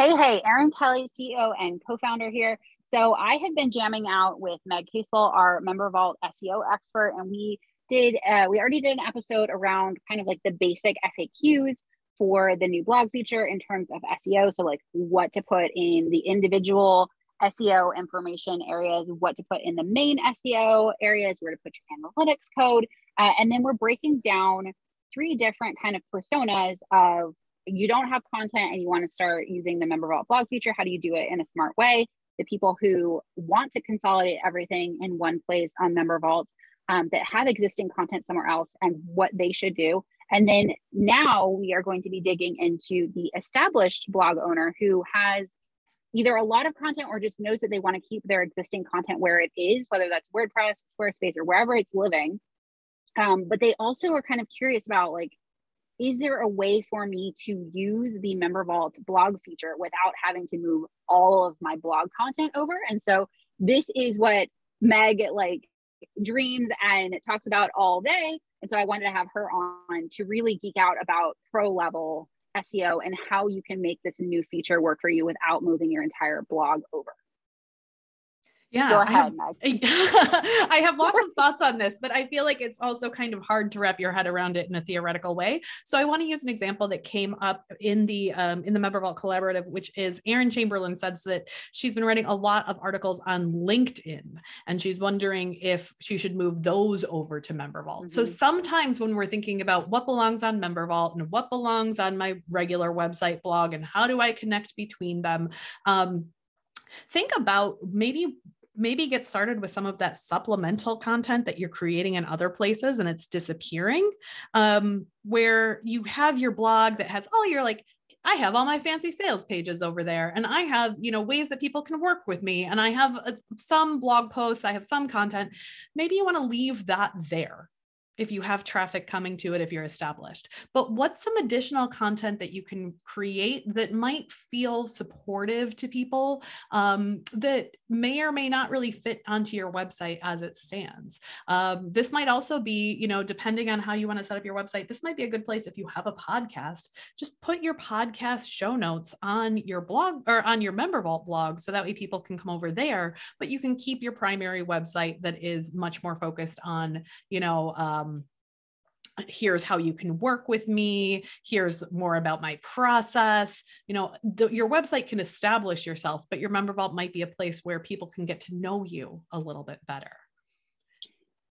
Hey, hey, Erin Kelly, CEO and co founder here. So I have been jamming out with Meg Casebolt, our Member Vault SEO expert, and we did, uh, we already did an episode around kind of like the basic FAQs for the new blog feature in terms of SEO. So, like what to put in the individual SEO information areas, what to put in the main SEO areas, where to put your analytics code. Uh, and then we're breaking down three different kind of personas of you don't have content and you want to start using the member vault blog feature. How do you do it in a smart way? The people who want to consolidate everything in one place on member vault um, that have existing content somewhere else and what they should do. And then now we are going to be digging into the established blog owner who has either a lot of content or just knows that they want to keep their existing content where it is, whether that's WordPress, Squarespace, or wherever it's living. Um, but they also are kind of curious about like, is there a way for me to use the member vault blog feature without having to move all of my blog content over? And so this is what Meg like dreams and talks about all day. And so I wanted to have her on to really geek out about pro level SEO and how you can make this new feature work for you without moving your entire blog over. Yeah, Go ahead, I have, I have lots of thoughts on this, but I feel like it's also kind of hard to wrap your head around it in a theoretical way. So I want to use an example that came up in the um, in the Member Vault Collaborative, which is Erin Chamberlain says that she's been writing a lot of articles on LinkedIn, and she's wondering if she should move those over to Member Vault. Mm-hmm. So sometimes when we're thinking about what belongs on Member Vault and what belongs on my regular website blog, and how do I connect between them. Um, think about maybe maybe get started with some of that supplemental content that you're creating in other places and it's disappearing um, where you have your blog that has all your like I have all my fancy sales pages over there and I have, you know, ways that people can work with me and I have uh, some blog posts, I have some content. Maybe you want to leave that there if you have traffic coming to it if you're established. But what's some additional content that you can create that might feel supportive to people um, that may or may not really fit onto your website as it stands? Um, this might also be you know depending on how you want to set up your website this might be a good place if you have a podcast just put your podcast show notes on your blog or on your member vault blog so that way people can come over there but you can keep your primary website that is much more focused on you know um, Um, here's how you can work with me here's more about my process you know the, your website can establish yourself but your member vault might be a place where people can get to know you a little bit better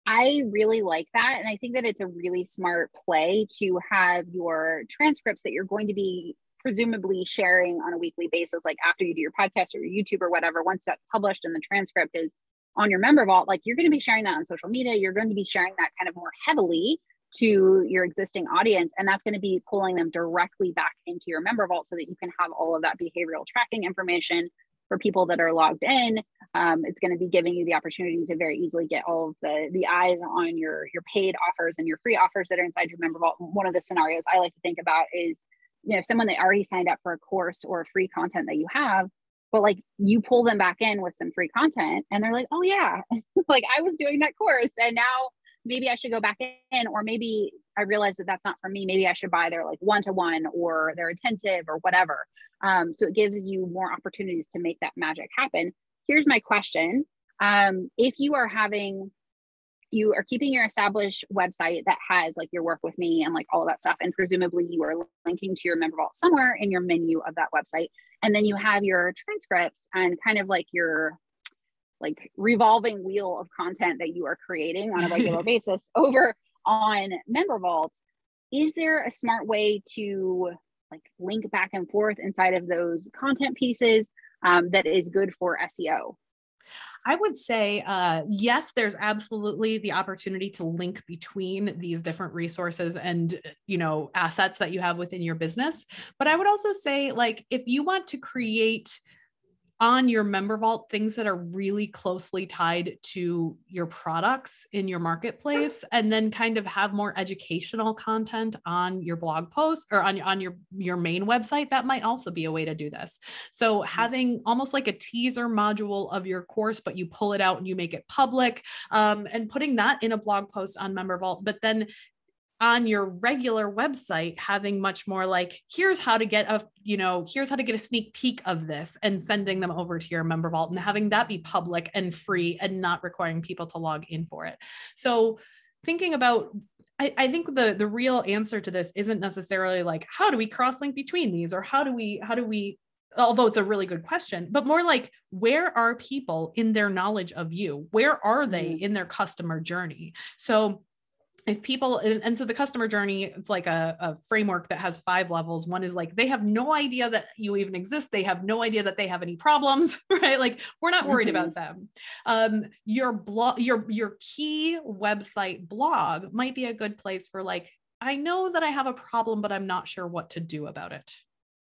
I really like that. And I think that it's a really smart play to have your transcripts that you're going to be presumably sharing on a weekly basis, like after you do your podcast or your YouTube or whatever, once that's published and the transcript is on your member vault, like you're going to be sharing that on social media. You're going to be sharing that kind of more heavily to your existing audience. And that's going to be pulling them directly back into your member vault so that you can have all of that behavioral tracking information for people that are logged in. Um, it's going to be giving you the opportunity to very easily get all of the, the eyes on your, your paid offers and your free offers that are inside your member vault. One of the scenarios I like to think about is, you know, someone that already signed up for a course or free content that you have, but like you pull them back in with some free content and they're like, oh yeah, like I was doing that course and now maybe I should go back in, or maybe I realize that that's not for me. Maybe I should buy their like one to one or their intensive or whatever. Um, so it gives you more opportunities to make that magic happen. Here's my question um, If you are having, you are keeping your established website that has like your work with me and like all of that stuff, and presumably you are linking to your member vault somewhere in your menu of that website. And then you have your transcripts and kind of like your like revolving wheel of content that you are creating on a regular basis over on member vaults is there a smart way to like link back and forth inside of those content pieces um, that is good for seo I would say, uh, yes, there's absolutely the opportunity to link between these different resources and, you know, assets that you have within your business. But I would also say, like, if you want to create on your member vault things that are really closely tied to your products in your marketplace and then kind of have more educational content on your blog post or on, on your your main website that might also be a way to do this so mm-hmm. having almost like a teaser module of your course but you pull it out and you make it public um, and putting that in a blog post on member vault but then on your regular website having much more like here's how to get a you know here's how to get a sneak peek of this and sending them over to your member vault and having that be public and free and not requiring people to log in for it so thinking about I, I think the the real answer to this isn't necessarily like how do we cross link between these or how do we how do we although it's a really good question, but more like where are people in their knowledge of you? Where are they mm-hmm. in their customer journey? So if people and, and, so the customer journey it's like a, a, framework that has five levels. One is like they have no idea that you even exist. They have no idea that they have any problems right? Like we're not worried mm-hmm. about them. Um, your blog your your key website blog might be a good place for like i know that i have a problem but i'm not sure what to do about it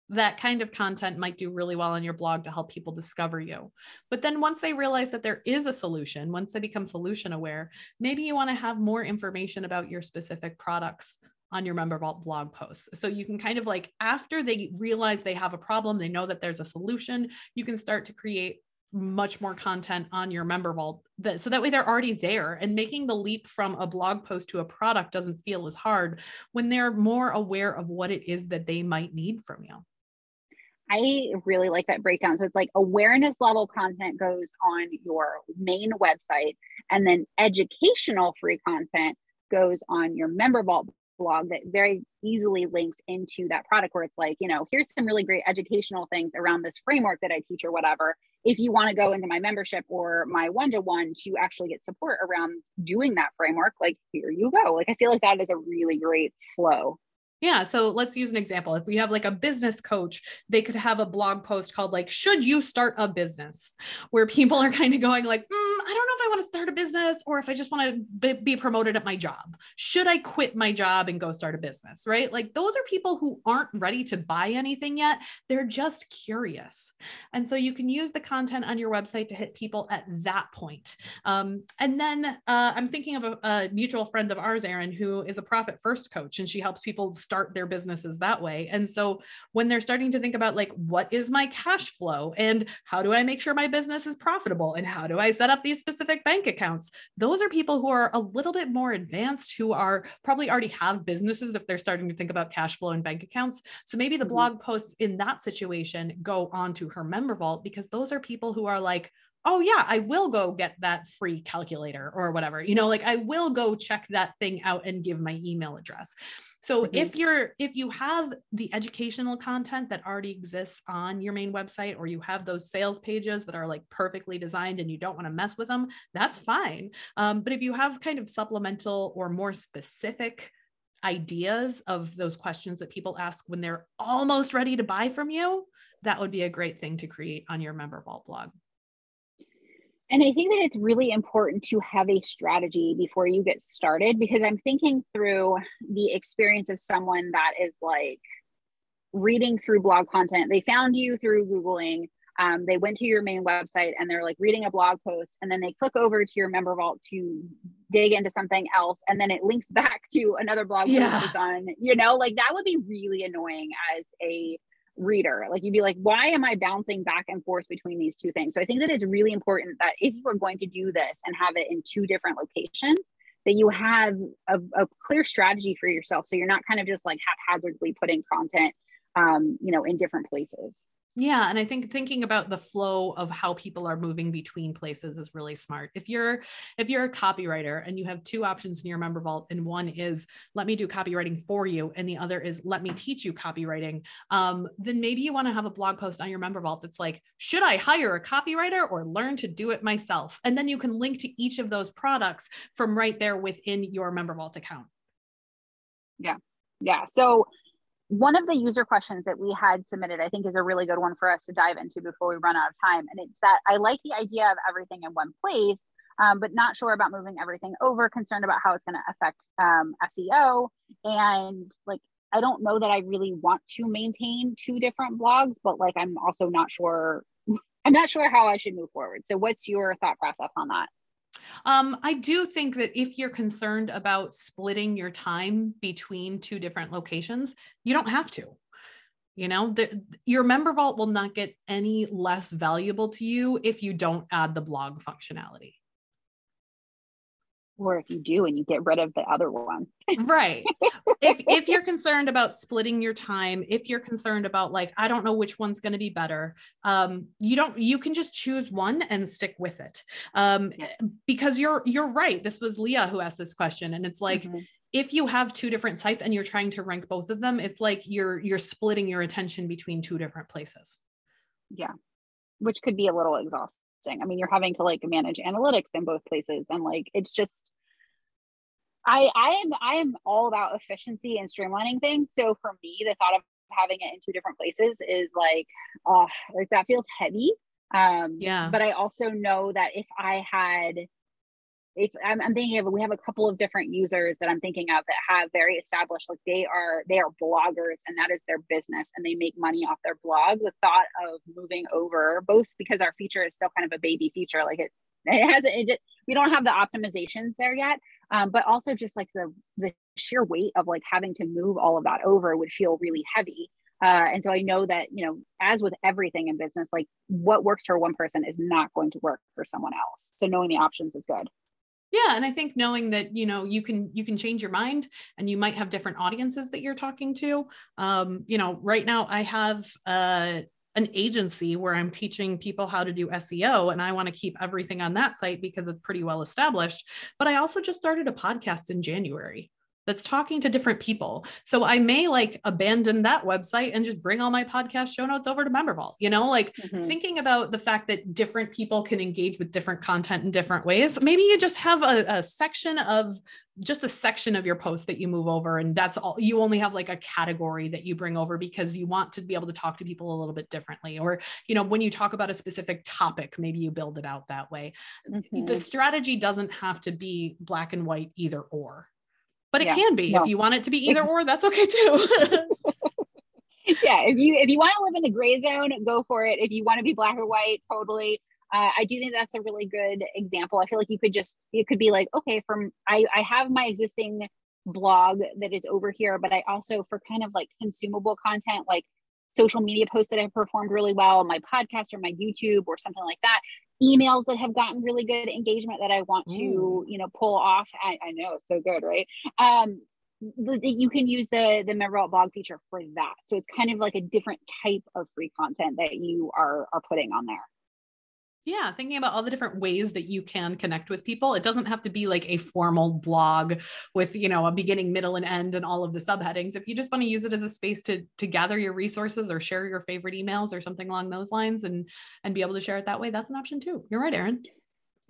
that kind of content might do really well on your blog to help people discover you. But then once they realize that there is a solution, once they become solution aware, maybe you want to have more information about your specific products on your member vault blog posts. So you can kind of like after they realize they have a problem, they know that there's a solution, you can start to create much more content on your member vault that so that way they're already there and making the leap from a blog post to a product doesn't feel as hard when they're more aware of what it is that they might need from you. I really like that breakdown. So it's like awareness level content goes on your main website, and then educational free content goes on your member vault blog that very easily links into that product where it's like, you know, here's some really great educational things around this framework that I teach or whatever. If you want to go into my membership or my one to one to actually get support around doing that framework, like here you go. Like I feel like that is a really great flow. Yeah. So let's use an example. If we have like a business coach, they could have a blog post called like, should you start a business? Where people are kind of going like, mm, I don't know if I want to start a business or if I just want to be promoted at my job. Should I quit my job and go start a business? Right. Like those are people who aren't ready to buy anything yet. They're just curious. And so you can use the content on your website to hit people at that point. Um, and then uh, I'm thinking of a, a mutual friend of ours, Erin, who is a profit first coach and she helps people start their businesses that way. And so when they're starting to think about like, what is my cash flow and how do I make sure my business is profitable and how do I set up these specific bank accounts? Those are people who are a little bit more advanced, who are probably already have businesses if they're starting to think about cash flow and bank accounts. So maybe the mm-hmm. blog posts in that situation go onto her member vault because those are people who are like, oh yeah i will go get that free calculator or whatever you know like i will go check that thing out and give my email address so mm-hmm. if you're if you have the educational content that already exists on your main website or you have those sales pages that are like perfectly designed and you don't want to mess with them, that's fine. Um, but if you have kind of supplemental or more specific ideas of those questions that people ask when they're almost ready to buy from you, that would be a great thing to create on your member vault blog. And I think that it's really important to have a strategy before you get started because I'm thinking through the experience of someone that is like reading through blog content. They found you through Googling. Um, they went to your main website and they're like reading a blog post and then they click over to your member vault to dig into something else and then it links back to another blog yeah. post on you know like that would be really annoying as a reader. Like you'd be like, why am I bouncing back and forth between these two things? So I think that it's really important that if you are going to do this and have it in two different locations, that you have a, a clear strategy for yourself. So you're not kind of just like haphazardly putting content, um, you know, in different places. Yeah, and I think thinking about the flow of how people are moving between places is really smart. If you're if you're a copywriter and you have two options in your member vault, and one is let me do copywriting for you, and the other is let me teach you copywriting, um, then maybe you want to have a blog post on your member vault that's like, should I hire a copywriter or learn to do it myself? And then you can link to each of those products from right there within your member vault account. Yeah, yeah. So one of the user questions that we had submitted, I think, is a really good one for us to dive into before we run out of time. And it's that I like the idea of everything in one place, um, but not sure about moving everything over, concerned about how it's going to affect um, SEO. And like, I don't know that I really want to maintain two different blogs, but like, I'm also not sure. I'm not sure how I should move forward. So, what's your thought process on that? Um, I do think that if you're concerned about splitting your time between two different locations, you don't have to. You know, the, your member vault will not get any less valuable to you if you don't add the blog functionality. Or if you do and you get rid of the other one. Right. If if you're concerned about splitting your time if you're concerned about like i don't know which one's going to be better um you don't you can just choose one and stick with it. Um because you're you're right this was leah who asked this question and it's like mm-hmm. if you have two different sites and you're trying to rank both of them it's like you're you're splitting your attention between two different places. Yeah. Which could be a little exhausting I mean, you're having to like manage analytics in both places, and like it's just. I I am I am all about efficiency and streamlining things. So for me, the thought of having it in two different places is like, uh, like that feels heavy. Um, yeah. But I also know that if I had if I'm, I'm, thinking of we have a couple of different users that I'm thinking of that have very established like they are they are bloggers and that is their business and they make money off their blog. The thought of moving over, both because our feature is still kind of a baby feature, like it it has it, we don't have the optimizations there yet, um, but also just like the the sheer weight of like having to move all of that over would feel really heavy. Uh, and so I know that, you know, as with everything in business, like what works for one person is not going to work for someone else. So knowing the options is good yeah and i think knowing that you know you can you can change your mind and you might have different audiences that you're talking to um you know right now i have uh an agency where I'm teaching people how to do SEO and I want to keep everything on that site because it's pretty well established. But I also just started a podcast in January that's talking to different people. So I may like abandon that website and just bring all my podcast show notes over to MemberVault, you know, like mm-hmm. thinking about the fact that different people can engage with different content in different ways. Maybe you just have a, a section of just a section of your post that you move over and that's all you only have like a category that you bring over because you want to be able to talk to people a little bit differently or you know when you talk about a specific topic maybe you build it out that way mm-hmm. the strategy doesn't have to be black and white either or but it yeah, can be. No. if you want it to be either or that's okay too. Yeah if you if you want to live in the gray zone go for it. If you want to be black or white totally. Uh, i do think that's a really good example. I feel like you could just it could be like okay from i i have my existing blog that is over here but i also for kind of like consumable content like social media posts that have performed really well my podcast or my youtube or something like that emails that have gotten really good engagement that I want to, Ooh. you know, pull off. I, I know it's so good, right? Um, the, the, you can use the the member blog feature for that. So it's kind of like a different type of free content that you are are putting on there. Yeah, thinking about all the different ways that you can connect with people. It doesn't have to be like a formal blog with, you know, a beginning, middle and end and all of the subheadings. If you just want to use it as a space to to gather your resources or share your favorite emails or something along those lines and and be able to share it that way, that's an option too. You're right, Erin.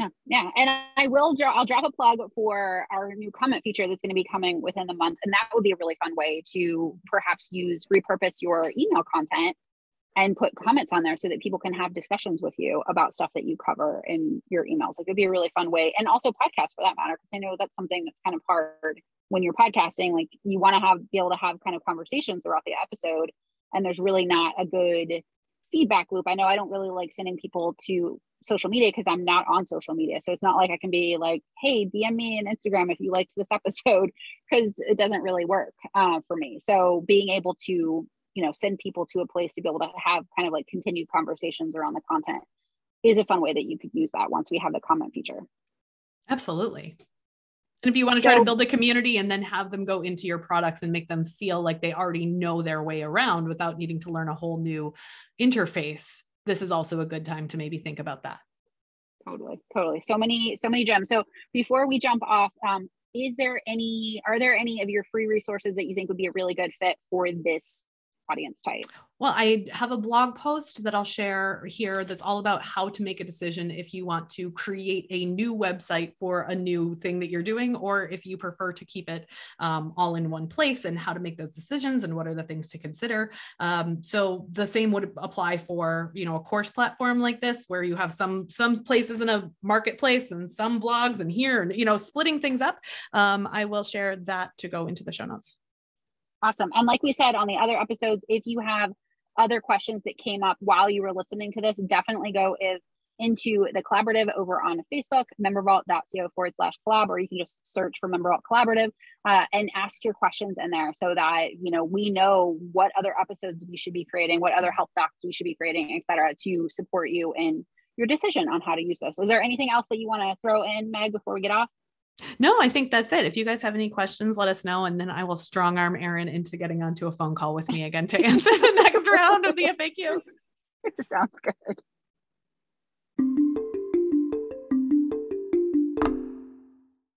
Yeah, yeah, and I will. Draw, I'll drop a plug for our new comment feature that's going to be coming within the month, and that would be a really fun way to perhaps use repurpose your email content and put comments on there so that people can have discussions with you about stuff that you cover in your emails. Like it'd be a really fun way. And also podcasts for that matter, because I know that's something that's kind of hard when you're podcasting. Like you want to have be able to have kind of conversations throughout the episode. And there's really not a good feedback loop. I know I don't really like sending people to social media because I'm not on social media. So it's not like I can be like, hey, DM me on Instagram if you liked this episode, because it doesn't really work uh, for me. So being able to you know send people to a place to be able to have kind of like continued conversations around the content is a fun way that you could use that once we have the comment feature. Absolutely. And if you want to try so, to build a community and then have them go into your products and make them feel like they already know their way around without needing to learn a whole new interface this is also a good time to maybe think about that. Totally totally. So many so many gems. So before we jump off um, is there any are there any of your free resources that you think would be a really good fit for this audience type? Well, I have a blog post that I'll share here that's all about how to make a decision if you want to create a new website for a new thing that you're doing, or if you prefer to keep it um, all in one place and how to make those decisions and what are the things to consider. Um, so the same would apply for you know a course platform like this, where you have some some places in a marketplace and some blogs and here and you know splitting things up. Um, I will share that to go into the show notes. Awesome. And like we said on the other episodes, if you have other questions that came up while you were listening to this, definitely go if, into the collaborative over on Facebook, membervault.co forward slash collab, or you can just search for Membervault Collaborative uh, and ask your questions in there so that, you know, we know what other episodes we should be creating, what other help docs we should be creating, et cetera, to support you in your decision on how to use this. Is there anything else that you want to throw in, Meg, before we get off? No, I think that's it. If you guys have any questions, let us know. And then I will strong arm Erin into getting onto a phone call with me again to answer the next round of the FAQ. It Sounds good.